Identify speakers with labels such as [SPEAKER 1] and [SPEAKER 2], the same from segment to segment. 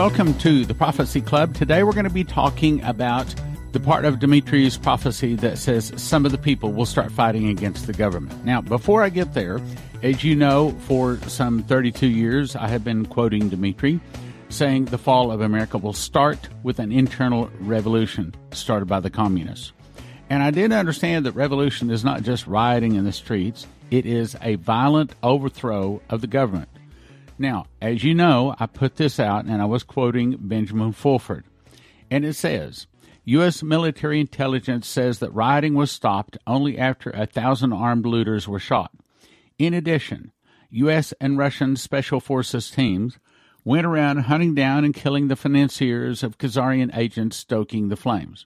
[SPEAKER 1] Welcome to the Prophecy Club. Today we're going to be talking about the part of Dimitri's prophecy that says some of the people will start fighting against the government. Now, before I get there, as you know, for some 32 years, I have been quoting Dimitri saying the fall of America will start with an internal revolution started by the communists. And I did understand that revolution is not just rioting in the streets, it is a violent overthrow of the government. Now, as you know, I put this out and I was quoting Benjamin Fulford. And it says U.S. military intelligence says that rioting was stopped only after a thousand armed looters were shot. In addition, U.S. and Russian special forces teams went around hunting down and killing the financiers of Khazarian agents stoking the flames.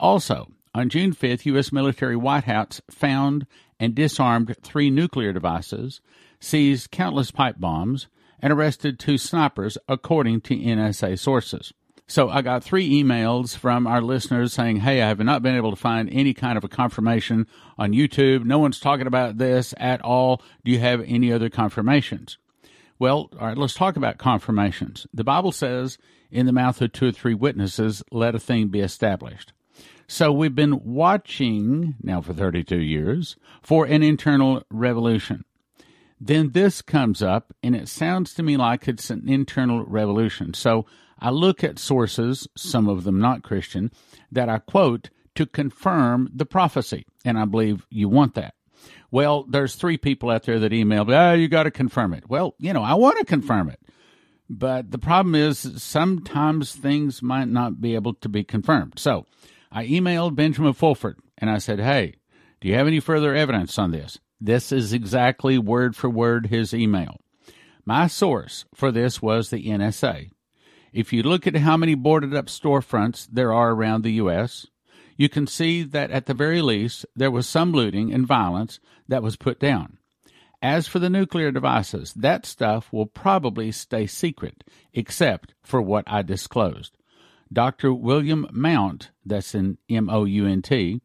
[SPEAKER 1] Also, on June 5th, U.S. military White House found and disarmed three nuclear devices, seized countless pipe bombs, and arrested two snipers, according to NSA sources. So I got three emails from our listeners saying, Hey, I have not been able to find any kind of a confirmation on YouTube. No one's talking about this at all. Do you have any other confirmations? Well, all right, let's talk about confirmations. The Bible says, In the mouth of two or three witnesses, let a thing be established. So we've been watching now for 32 years for an internal revolution. Then this comes up, and it sounds to me like it's an internal revolution. So I look at sources, some of them not Christian, that I quote to confirm the prophecy, and I believe you want that. Well, there's three people out there that emailed, oh, ah, you got to confirm it. Well, you know, I want to confirm it. But the problem is sometimes things might not be able to be confirmed. So I emailed Benjamin Fulford and I said, Hey, do you have any further evidence on this? This is exactly word for word his email. My source for this was the NSA. If you look at how many boarded up storefronts there are around the U.S., you can see that at the very least there was some looting and violence that was put down. As for the nuclear devices, that stuff will probably stay secret, except for what I disclosed. Dr. William Mount, that's in M O U N T,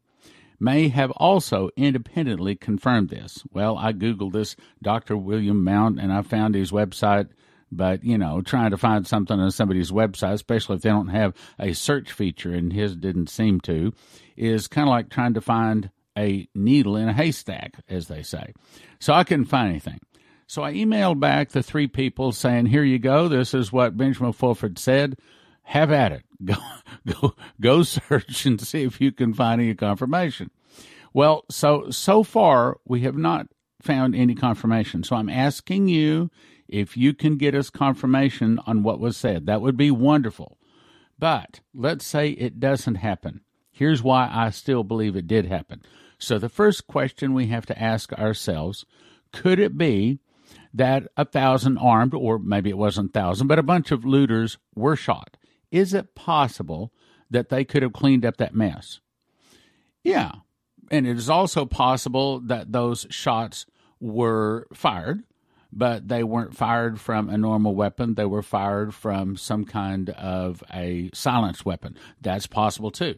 [SPEAKER 1] may have also independently confirmed this. Well, I Googled this Dr. William Mount and I found his website, but you know, trying to find something on somebody's website, especially if they don't have a search feature, and his didn't seem to, is kind of like trying to find a needle in a haystack, as they say. So I couldn't find anything. So I emailed back the three people saying, Here you go. This is what Benjamin Fulford said. Have at it. Go, go, go search and see if you can find any confirmation. Well, so, so far we have not found any confirmation. So I'm asking you if you can get us confirmation on what was said. That would be wonderful. But let's say it doesn't happen. Here's why I still believe it did happen. So the first question we have to ask ourselves could it be that a thousand armed, or maybe it wasn't a thousand, but a bunch of looters were shot? Is it possible that they could have cleaned up that mess? Yeah. And it is also possible that those shots were fired, but they weren't fired from a normal weapon. They were fired from some kind of a silenced weapon. That's possible too.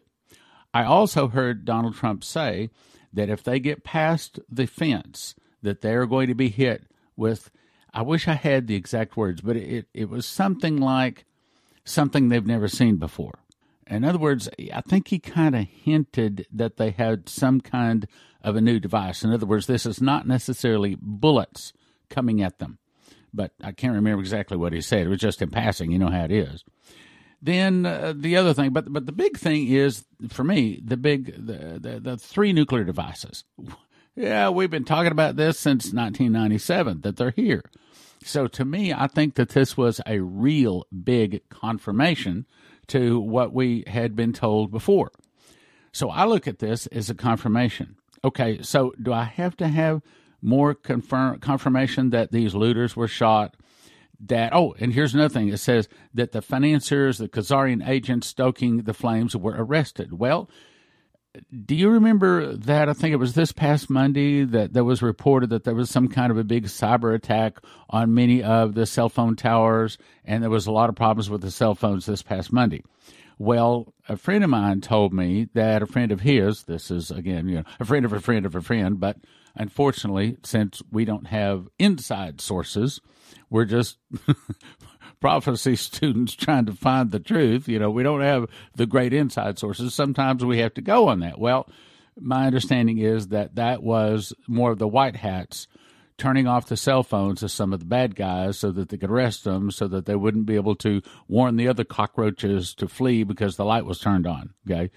[SPEAKER 1] I also heard Donald Trump say that if they get past the fence, that they're going to be hit with. I wish I had the exact words, but it, it was something like something they've never seen before. In other words, I think he kind of hinted that they had some kind of a new device. In other words, this is not necessarily bullets coming at them, but I can't remember exactly what he said. It was just in passing. You know how it is. Then uh, the other thing, but but the big thing is for me the big the, the the three nuclear devices. Yeah, we've been talking about this since 1997 that they're here. So to me, I think that this was a real big confirmation to what we had been told before. So I look at this as a confirmation. Okay, so do I have to have more confirm confirmation that these looters were shot? that oh and here's another thing it says that the financiers the khazarian agents stoking the flames were arrested well do you remember that? I think it was this past monday that there was reported that there was some kind of a big cyber attack on many of the cell phone towers and there was a lot of problems with the cell phones this past monday. Well a friend of mine told me that a friend of his this is again you know a friend of a friend of a friend but unfortunately since we don't have inside sources we're just prophecy students trying to find the truth. You know, we don't have the great inside sources. Sometimes we have to go on that. Well, my understanding is that that was more of the white hats turning off the cell phones of some of the bad guys so that they could arrest them so that they wouldn't be able to warn the other cockroaches to flee because the light was turned on. Okay.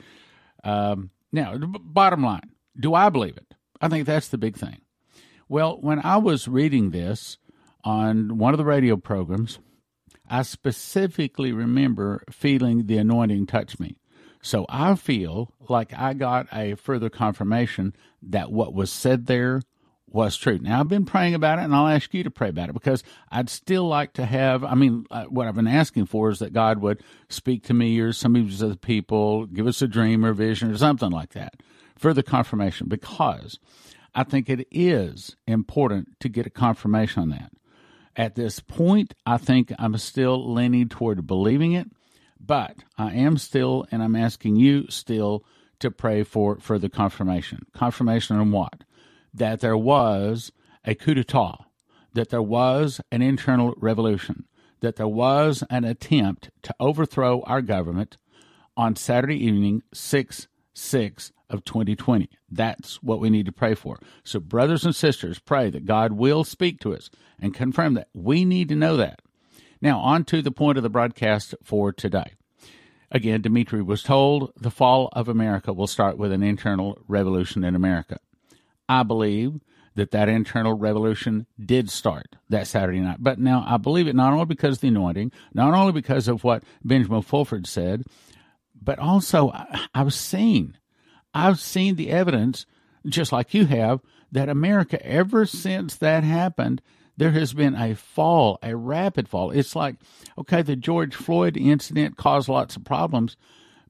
[SPEAKER 1] Um, now, bottom line, do I believe it? I think that's the big thing. Well, when I was reading this on one of the radio programs, I specifically remember feeling the anointing touch me. So I feel like I got a further confirmation that what was said there was true. Now, I've been praying about it, and I'll ask you to pray about it because I'd still like to have. I mean, uh, what I've been asking for is that God would speak to me or some of the people, give us a dream or vision or something like that, further confirmation, because I think it is important to get a confirmation on that. At this point, I think I'm still leaning toward believing it, but I am still, and I'm asking you still to pray for further confirmation. Confirmation on what? That there was a coup d'etat, that there was an internal revolution, that there was an attempt to overthrow our government on Saturday evening, 6 6 of 2020. That's what we need to pray for. So, brothers and sisters, pray that God will speak to us and confirm that. We need to know that. Now, on to the point of the broadcast for today. Again, Dimitri was told the fall of America will start with an internal revolution in America. I believe that that internal revolution did start that Saturday night. But now I believe it not only because of the anointing, not only because of what Benjamin Fulford said, but also I've seen I've seen the evidence, just like you have, that America, ever since that happened, there has been a fall, a rapid fall. It's like, okay, the George Floyd incident caused lots of problems,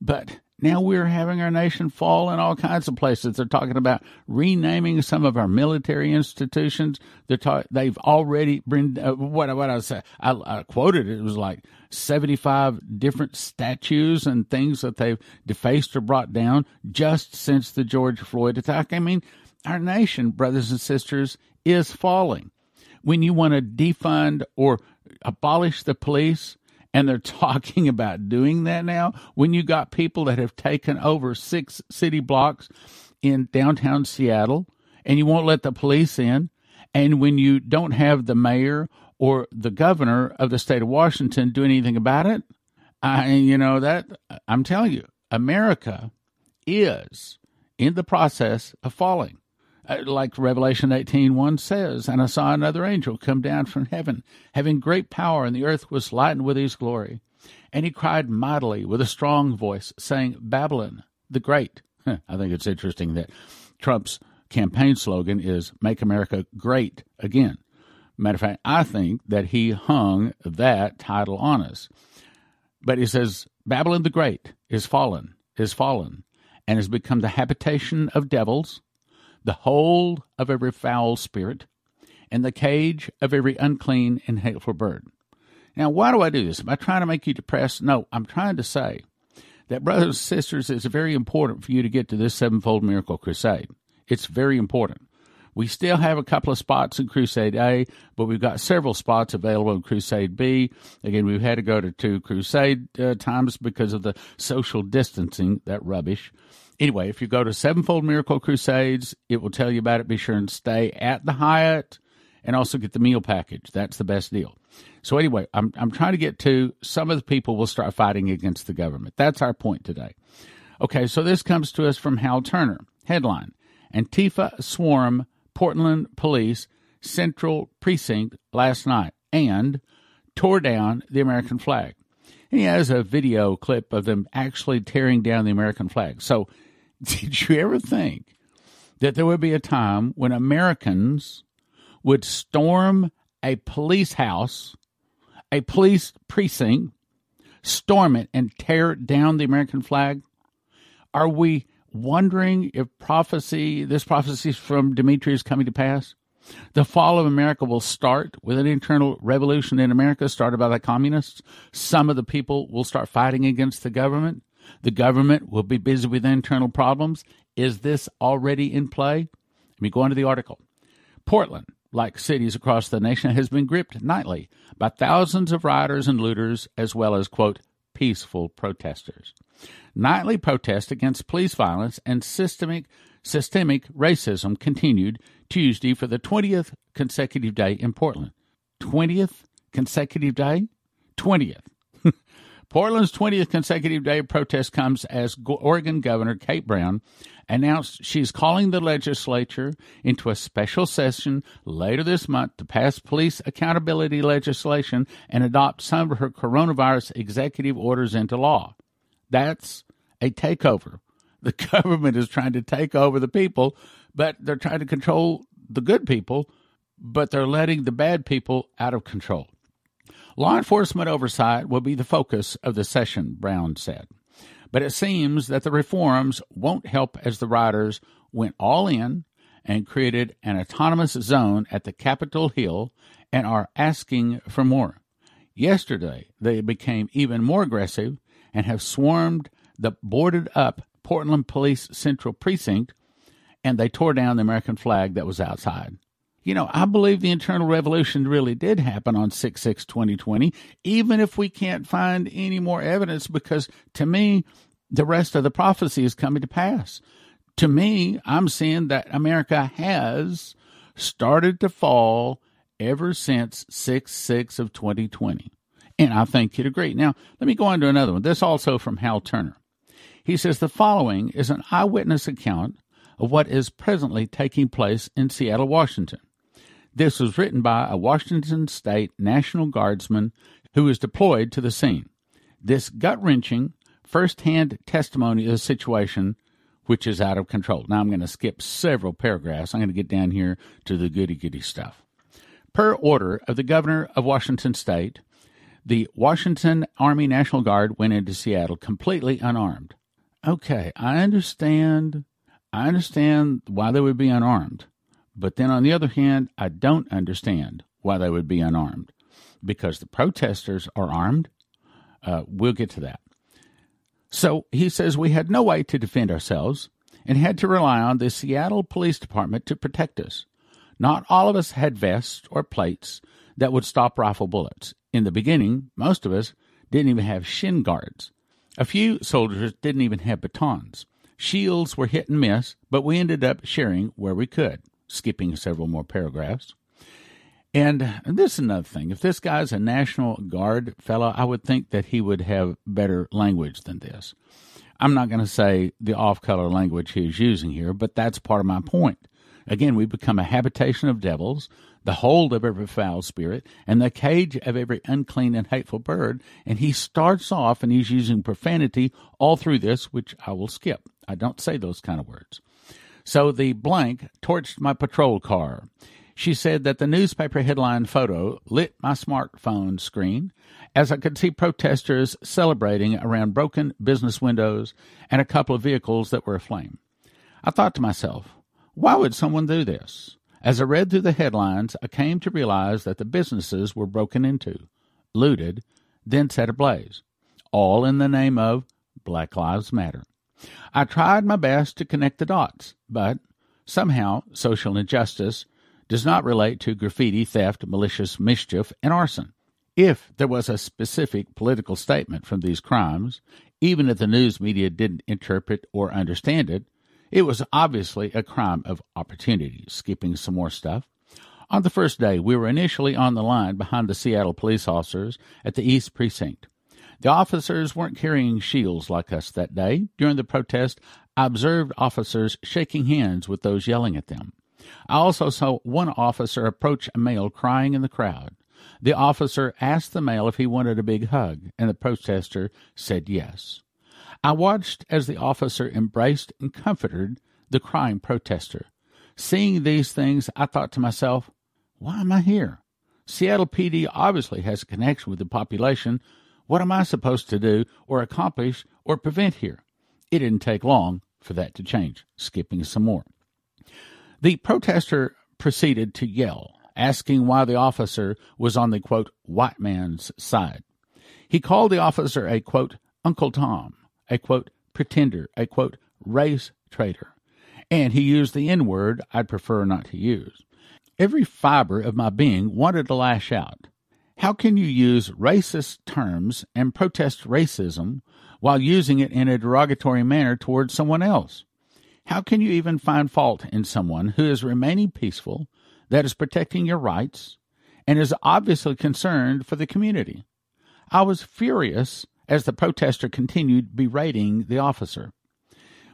[SPEAKER 1] but now we're having our nation fall in all kinds of places. They're talking about renaming some of our military institutions. They're ta- they've already been uh, what what I said. I, I quoted it. It was like seventy five different statues and things that they've defaced or brought down just since the George Floyd attack. I mean, our nation, brothers and sisters, is falling. When you want to defund or abolish the police, and they're talking about doing that now. When you got people that have taken over six city blocks in downtown Seattle and you won't let the police in and when you don't have the mayor or the governor of the state of Washington do anything about it I you know that I'm telling you America is in the process of falling Uh, like Revelation 18:1 says, and I saw another angel come down from heaven, having great power, and the earth was lightened with his glory. And he cried mightily with a strong voice, saying, Babylon the Great. I think it's interesting that Trump's campaign slogan is Make America Great Again. Matter of fact, I think that he hung that title on us. But he says, Babylon the Great is fallen, is fallen, and has become the habitation of devils the hold of every foul spirit, and the cage of every unclean and hateful bird. Now, why do I do this? Am I trying to make you depressed? No, I'm trying to say that, brothers and sisters, it's very important for you to get to this sevenfold miracle crusade. It's very important. We still have a couple of spots in Crusade A, but we've got several spots available in Crusade B. Again, we've had to go to two Crusade uh, times because of the social distancing, that rubbish. Anyway, if you go to Sevenfold Miracle Crusades, it will tell you about it. Be sure and stay at the Hyatt and also get the meal package. That's the best deal. So anyway, I'm I'm trying to get to some of the people will start fighting against the government. That's our point today. Okay, so this comes to us from Hal Turner. Headline: Antifa swarm Portland police central precinct last night and tore down the American flag. And he has a video clip of them actually tearing down the American flag. So Did you ever think that there would be a time when Americans would storm a police house, a police precinct, storm it, and tear down the American flag? Are we wondering if prophecy, this prophecy from Dimitri is coming to pass? The fall of America will start with an internal revolution in America started by the communists. Some of the people will start fighting against the government. The government will be busy with internal problems. Is this already in play? Let me go on to the article. Portland like cities across the nation, has been gripped nightly by thousands of rioters and looters, as well as, quote, peaceful protesters. Nightly protests against police violence and systemic, systemic racism continued Tuesday for the 20th consecutive day in Portland. 20th consecutive day? 20th. Portland's 20th consecutive day of protest comes as Oregon Governor Kate Brown announced she's calling the legislature into a special session later this month to pass police accountability legislation and adopt some of her coronavirus executive orders into law. That's a takeover. The government is trying to take over the people, but they're trying to control the good people, but they're letting the bad people out of control. Law enforcement oversight will be the focus of the session, Brown said. But it seems that the reforms won't help as the riders went all in and created an autonomous zone at the Capitol Hill and are asking for more. Yesterday, they became even more aggressive and have swarmed the boarded up Portland Police Central Precinct and they tore down the American flag that was outside. You know, I believe the internal revolution really did happen on 6 6 2020, even if we can't find any more evidence, because to me, the rest of the prophecy is coming to pass. To me, I'm seeing that America has started to fall ever since 6 6 of 2020. And I think you'd agree. Now, let me go on to another one. This also from Hal Turner. He says the following is an eyewitness account of what is presently taking place in Seattle, Washington. This was written by a Washington State National Guardsman who was deployed to the scene. This gut wrenching, first hand testimony of the situation, which is out of control. Now I'm going to skip several paragraphs. I'm going to get down here to the goody goody stuff. Per order of the governor of Washington State, the Washington Army National Guard went into Seattle completely unarmed. Okay, I understand. I understand why they would be unarmed. But then on the other hand, I don't understand why they would be unarmed because the protesters are armed. Uh, we'll get to that. So he says we had no way to defend ourselves and had to rely on the Seattle Police Department to protect us. Not all of us had vests or plates that would stop rifle bullets. In the beginning, most of us didn't even have shin guards. A few soldiers didn't even have batons. Shields were hit and miss, but we ended up sharing where we could skipping several more paragraphs. And this is another thing. If this guy's a National Guard fellow, I would think that he would have better language than this. I'm not going to say the off color language he is using here, but that's part of my point. Again, we become a habitation of devils, the hold of every foul spirit, and the cage of every unclean and hateful bird. And he starts off and he's using profanity all through this, which I will skip. I don't say those kind of words. So the blank torched my patrol car. She said that the newspaper headline photo lit my smartphone screen as I could see protesters celebrating around broken business windows and a couple of vehicles that were aflame. I thought to myself, why would someone do this? As I read through the headlines, I came to realize that the businesses were broken into, looted, then set ablaze, all in the name of Black Lives Matter. I tried my best to connect the dots, but somehow social injustice does not relate to graffiti, theft, malicious mischief, and arson. If there was a specific political statement from these crimes, even if the news media didn't interpret or understand it, it was obviously a crime of opportunity. Skipping some more stuff. On the first day, we were initially on the line behind the Seattle police officers at the East Precinct. The officers weren't carrying shields like us that day. During the protest, I observed officers shaking hands with those yelling at them. I also saw one officer approach a male crying in the crowd. The officer asked the male if he wanted a big hug, and the protester said yes. I watched as the officer embraced and comforted the crying protester. Seeing these things, I thought to myself, why am I here? Seattle PD obviously has a connection with the population, what am I supposed to do or accomplish or prevent here? It didn't take long for that to change. Skipping some more. The protester proceeded to yell, asking why the officer was on the quote, white man's side. He called the officer a quote, Uncle Tom, a quote, pretender, a quote, race traitor, and he used the N word I'd prefer not to use. Every fiber of my being wanted to lash out. How can you use racist terms and protest racism while using it in a derogatory manner towards someone else? How can you even find fault in someone who is remaining peaceful, that is protecting your rights, and is obviously concerned for the community? I was furious as the protester continued berating the officer.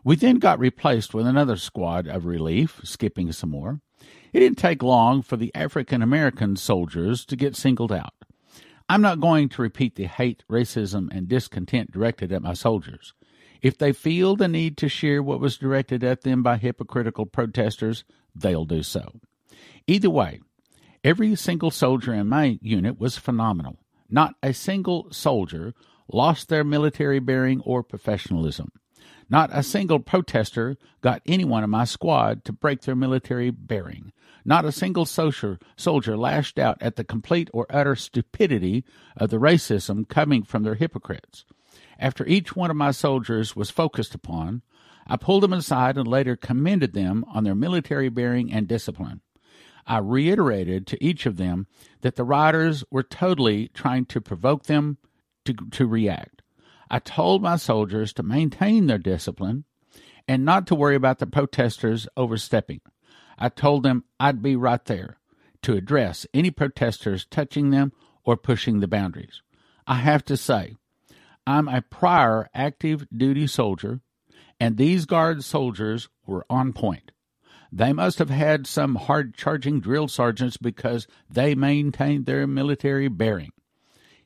[SPEAKER 1] We then got replaced with another squad of relief, skipping some more. It didn't take long for the African American soldiers to get singled out. I'm not going to repeat the hate, racism, and discontent directed at my soldiers. If they feel the need to share what was directed at them by hypocritical protesters, they'll do so. Either way, every single soldier in my unit was phenomenal. Not a single soldier lost their military bearing or professionalism. Not a single protester got anyone in my squad to break their military bearing. Not a single soldier, soldier lashed out at the complete or utter stupidity of the racism coming from their hypocrites. After each one of my soldiers was focused upon, I pulled them aside and later commended them on their military bearing and discipline. I reiterated to each of them that the rioters were totally trying to provoke them to, to react. I told my soldiers to maintain their discipline and not to worry about the protesters overstepping. I told them I'd be right there to address any protesters touching them or pushing the boundaries. I have to say, I'm a prior active duty soldier, and these Guard soldiers were on point. They must have had some hard charging drill sergeants because they maintained their military bearing.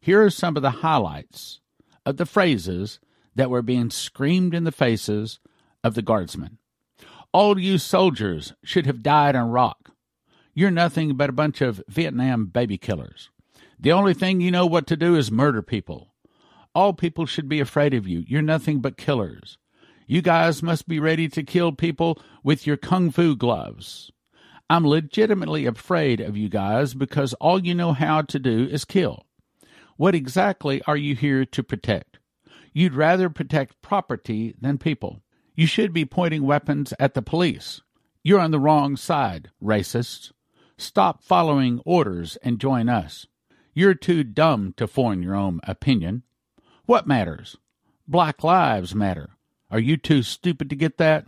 [SPEAKER 1] Here are some of the highlights of the phrases that were being screamed in the faces of the guardsmen. All you soldiers should have died in Iraq. You're nothing but a bunch of Vietnam baby killers. The only thing you know what to do is murder people. All people should be afraid of you. You're nothing but killers. You guys must be ready to kill people with your kung fu gloves. I'm legitimately afraid of you guys because all you know how to do is kill. What exactly are you here to protect? You'd rather protect property than people. You should be pointing weapons at the police. You're on the wrong side, racists. Stop following orders and join us. You're too dumb to form your own opinion. What matters? Black lives matter. Are you too stupid to get that?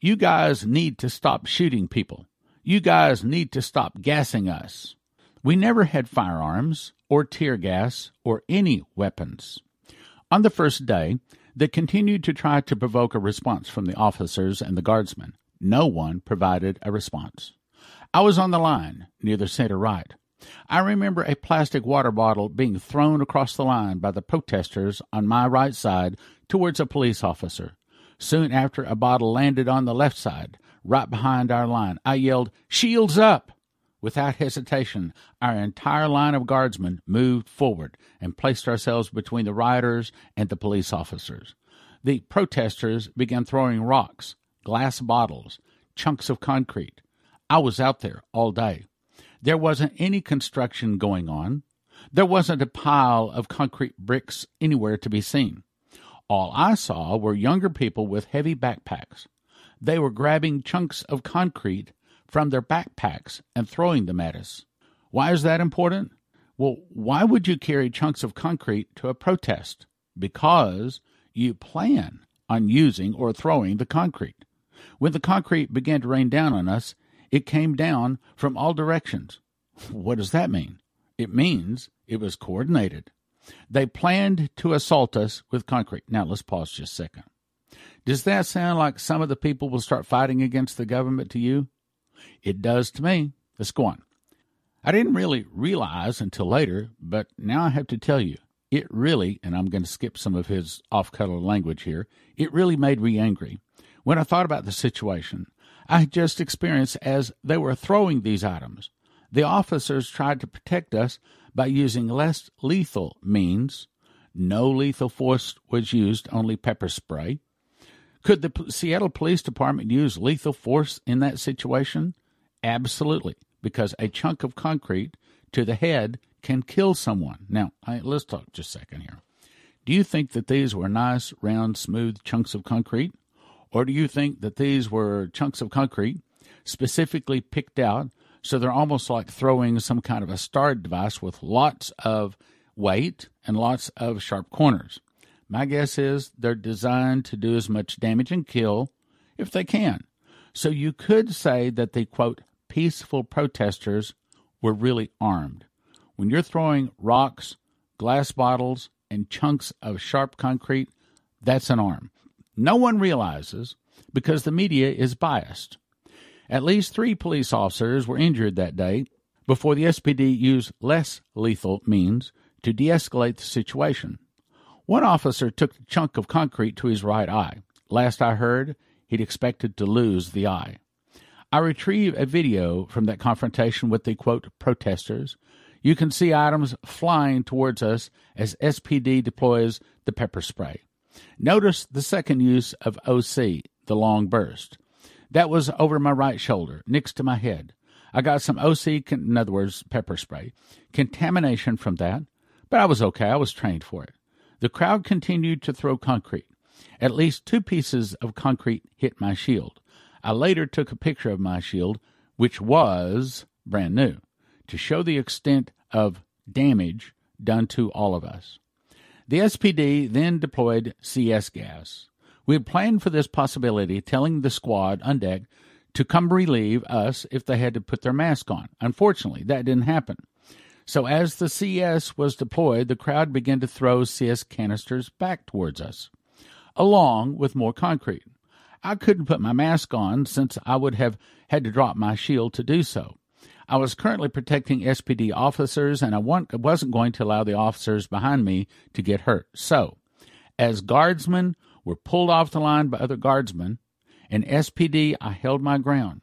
[SPEAKER 1] You guys need to stop shooting people. You guys need to stop gassing us. We never had firearms or tear gas or any weapons. On the first day, they continued to try to provoke a response from the officers and the guardsmen. No one provided a response. I was on the line, near the center right. I remember a plastic water bottle being thrown across the line by the protesters on my right side towards a police officer. Soon after, a bottle landed on the left side, right behind our line. I yelled, Shields up! Without hesitation, our entire line of guardsmen moved forward and placed ourselves between the rioters and the police officers. The protesters began throwing rocks, glass bottles, chunks of concrete. I was out there all day. There wasn't any construction going on. There wasn't a pile of concrete bricks anywhere to be seen. All I saw were younger people with heavy backpacks. They were grabbing chunks of concrete from their backpacks and throwing them at us. Why is that important? Well, why would you carry chunks of concrete to a protest? Because you plan on using or throwing the concrete. When the concrete began to rain down on us, it came down from all directions. What does that mean? It means it was coordinated. They planned to assault us with concrete. Now, let's pause just a second. Does that sound like some of the people will start fighting against the government to you? It does to me. Let's go on. I didn't really realize until later, but now I have to tell you, it really, and I'm going to skip some of his off color language here, it really made me angry when I thought about the situation. I had just experienced as they were throwing these items. The officers tried to protect us by using less lethal means. No lethal force was used, only pepper spray. Could the Seattle Police Department use lethal force in that situation? Absolutely, because a chunk of concrete to the head can kill someone. Now, let's talk just a second here. Do you think that these were nice, round, smooth chunks of concrete? Or do you think that these were chunks of concrete specifically picked out So they're almost like throwing some kind of a star device with lots of weight and lots of sharp corners. My guess is they're designed to do as much damage and kill if they can. So you could say that the quote, peaceful protesters were really armed. When you're throwing rocks, glass bottles, and chunks of sharp concrete, that's an arm. No one realizes because the media is biased. At least three police officers were injured that day before the SPD used less lethal means to de escalate the situation. One officer took a chunk of concrete to his right eye. Last I heard, he'd expected to lose the eye. I retrieve a video from that confrontation with the quote protesters. You can see items flying towards us as SPD deploys the pepper spray. Notice the second use of OC, the long burst. That was over my right shoulder, next to my head. I got some OC, in other words, pepper spray, contamination from that, but I was okay. I was trained for it. The crowd continued to throw concrete. At least two pieces of concrete hit my shield. I later took a picture of my shield, which was brand new, to show the extent of damage done to all of us. The SPD then deployed CS gas. We had planned for this possibility, telling the squad on deck to come relieve us if they had to put their mask on. Unfortunately, that didn't happen. So as the CS was deployed, the crowd began to throw CS canisters back towards us, along with more concrete. I couldn't put my mask on since I would have had to drop my shield to do so. I was currently protecting SPD officers, and I wasn't going to allow the officers behind me to get hurt. So, as guardsmen were pulled off the line by other guardsmen, in SPD, I held my ground.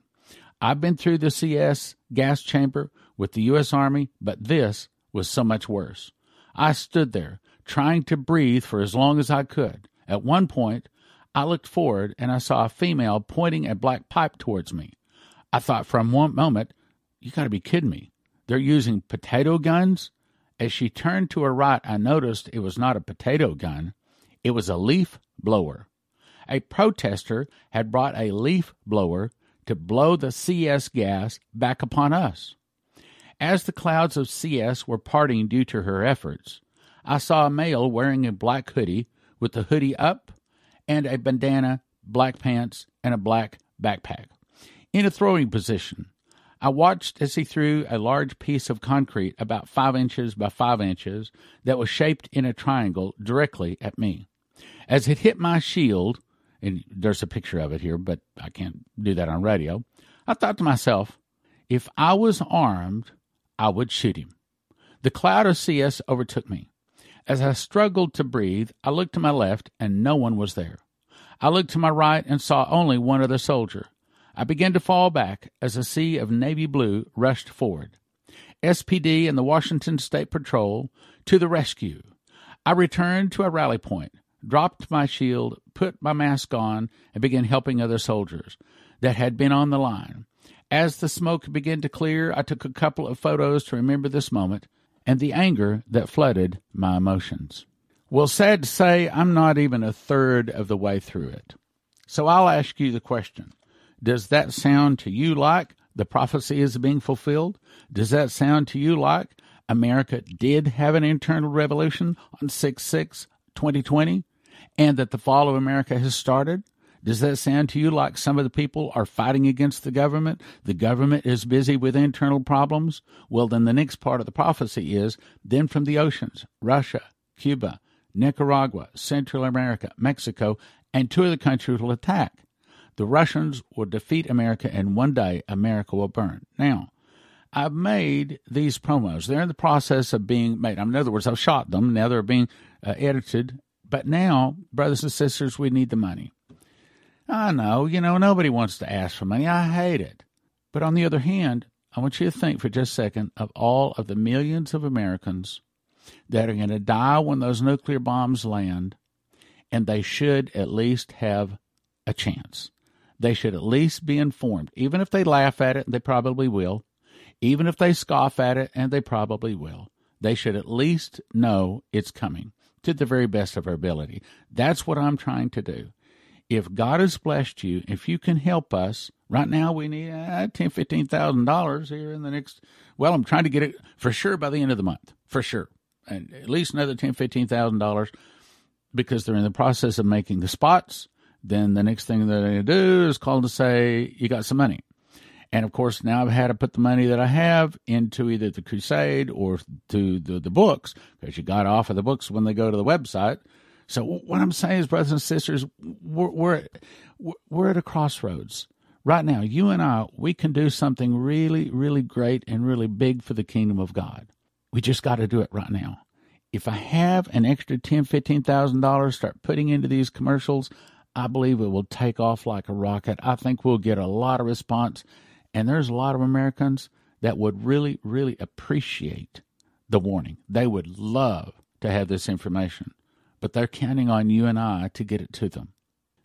[SPEAKER 1] I've been through the CS gas chamber with the U.S. Army, but this was so much worse. I stood there, trying to breathe for as long as I could. At one point, I looked forward and I saw a female pointing a black pipe towards me. I thought for a moment, you got to be kidding me. They're using potato guns? As she turned to her right, I noticed it was not a potato gun, it was a leaf blower. A protester had brought a leaf blower to blow the CS gas back upon us. As the clouds of CS were parting due to her efforts, I saw a male wearing a black hoodie with the hoodie up and a bandana, black pants, and a black backpack. In a throwing position, I watched as he threw a large piece of concrete about five inches by five inches that was shaped in a triangle directly at me. As it hit my shield, and there's a picture of it here, but I can't do that on radio, I thought to myself, if I was armed, I would shoot him. The cloud of CS overtook me. As I struggled to breathe, I looked to my left and no one was there. I looked to my right and saw only one other soldier. I began to fall back as a sea of navy blue rushed forward. SPD and the Washington State Patrol to the rescue. I returned to a rally point, dropped my shield, put my mask on, and began helping other soldiers that had been on the line. As the smoke began to clear, I took a couple of photos to remember this moment and the anger that flooded my emotions. Well, sad to say, I'm not even a third of the way through it. So I'll ask you the question Does that sound to you like the prophecy is being fulfilled? Does that sound to you like America did have an internal revolution on 6 6 2020 and that the fall of America has started? Does that sound to you like some of the people are fighting against the government? The government is busy with internal problems? Well, then the next part of the prophecy is then from the oceans, Russia, Cuba, Nicaragua, Central America, Mexico, and two other countries will attack. The Russians will defeat America, and one day America will burn. Now, I've made these promos. They're in the process of being made. In other words, I've shot them. Now they're being uh, edited. But now, brothers and sisters, we need the money. I know, you know, nobody wants to ask for money. I hate it. But on the other hand, I want you to think for just a second of all of the millions of Americans that are going to die when those nuclear bombs land, and they should at least have a chance. They should at least be informed, even if they laugh at it, and they probably will, even if they scoff at it, and they probably will. They should at least know it's coming to the very best of our ability. That's what I'm trying to do if God has blessed you, if you can help us Right now, we need uh, ten, fifteen thousand dollars here in the next. Well, I'm trying to get it for sure by the end of the month, for sure, and at least another ten, fifteen thousand dollars because they're in the process of making the spots. Then the next thing that they do is call to say you got some money. And of course, now I've had to put the money that I have into either the crusade or to the, the books because you got off of the books when they go to the website. So what I'm saying is, brothers and sisters, we're, we're, we're at a crossroads right now. You and I, we can do something really, really great and really big for the kingdom of God. We just got to do it right now. If I have an extra ten, fifteen thousand dollars, start putting into these commercials, I believe it will take off like a rocket. I think we'll get a lot of response and there's a lot of Americans that would really, really appreciate the warning. They would love to have this information, but they're counting on you and I to get it to them.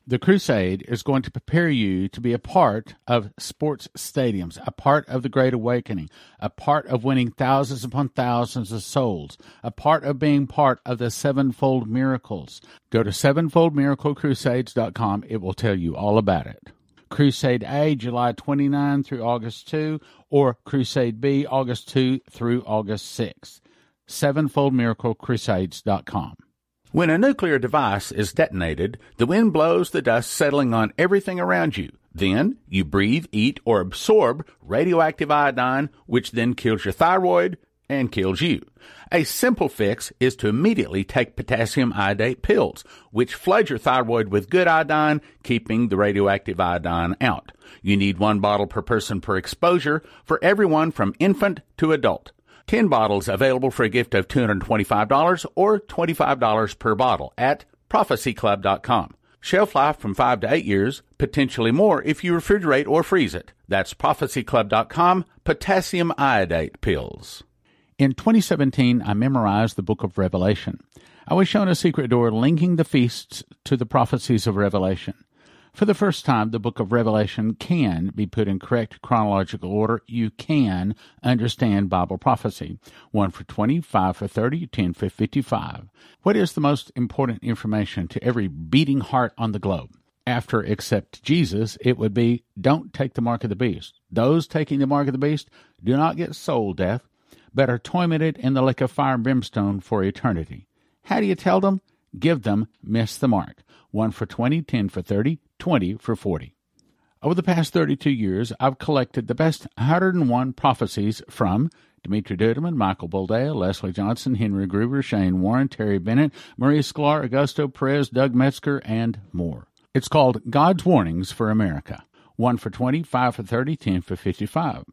[SPEAKER 1] The crusade is going to prepare you to be a part of sports stadiums, a part of the Great Awakening, a part of winning thousands upon thousands of souls, a part of being part of the sevenfold miracles. Go to sevenfoldmiraclecrusades.com. It will tell you all about it. Crusade A, July 29 through August 2, or Crusade B, August 2 through August 6. SevenfoldMiracleCrusades.com. When a nuclear device is detonated, the wind blows the dust settling on everything around you. Then you breathe, eat, or absorb radioactive iodine, which then kills your thyroid and kills you. A simple fix is to immediately take potassium iodate pills, which flood your thyroid with good iodine, keeping the radioactive iodine out. You need one bottle per person per exposure for everyone from infant to adult. 10 bottles available for a gift of $225 or $25 per bottle at prophecyclub.com. Shelf life from 5 to 8 years, potentially more if you refrigerate or freeze it. That's prophecyclub.com, potassium iodate pills. In 2017, I memorized the book of Revelation. I was shown a secret door linking the feasts to the prophecies of Revelation. For the first time, the book of Revelation can be put in correct chronological order. You can understand Bible prophecy. One for 20, five for 30, 10 for 55. What is the most important information to every beating heart on the globe? After accept Jesus, it would be don't take the mark of the beast. Those taking the mark of the beast do not get soul death, but are tormented in the lake of fire and brimstone for eternity. How do you tell them? Give them miss the mark. One for 20, 10 for 30, 20 for 40. Over the past 32 years, I've collected the best 101 prophecies from Dimitri Duduman, Michael Boldea, Leslie Johnson, Henry Gruber, Shane Warren, Terry Bennett, Maria Sklar, Augusto Perez, Doug Metzger, and more. It's called God's Warnings for America. 1 for 20, 5 for 30, 10 for 55.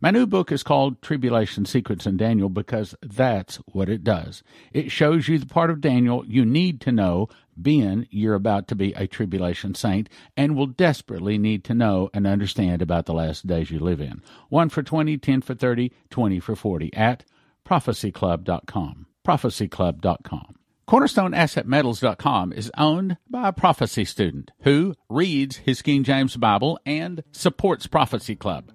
[SPEAKER 1] My new book is called Tribulation Secrets in Daniel because that's what it does. It shows you the part of Daniel you need to know, being you're about to be a tribulation saint, and will desperately need to know and understand about the last days you live in. One for 20, 10 for 30, 20 for 40 at prophecyclub.com. Prophecyclub.com. CornerstoneAssetMetals.com is owned by a prophecy student who reads his King James Bible and supports Prophecy Club.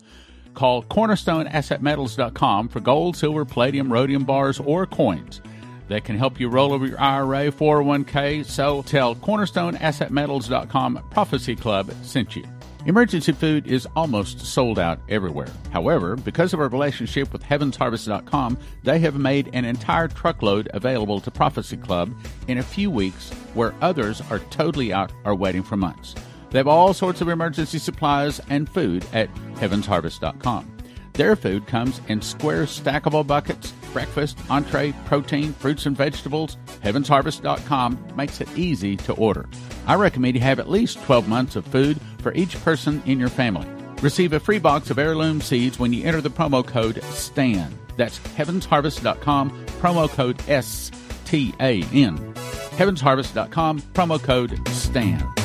[SPEAKER 1] Call cornerstoneassetmetals.com for gold, silver, palladium, rhodium bars, or coins that can help you roll over your IRA, 401k. So tell cornerstoneassetmetals.com Prophecy Club sent you. Emergency food is almost sold out everywhere. However, because of our relationship with HeavensHarvest.com, they have made an entire truckload available to Prophecy Club in a few weeks where others are totally out or waiting for months. They have all sorts of emergency supplies and food at heavensharvest.com. Their food comes in square stackable buckets, breakfast, entree, protein, fruits and vegetables. Heavensharvest.com makes it easy to order. I recommend you have at least 12 months of food for each person in your family. Receive a free box of heirloom seeds when you enter the promo code STAN. That's heavensharvest.com, promo code S T A N. Heavensharvest.com, promo code STAN.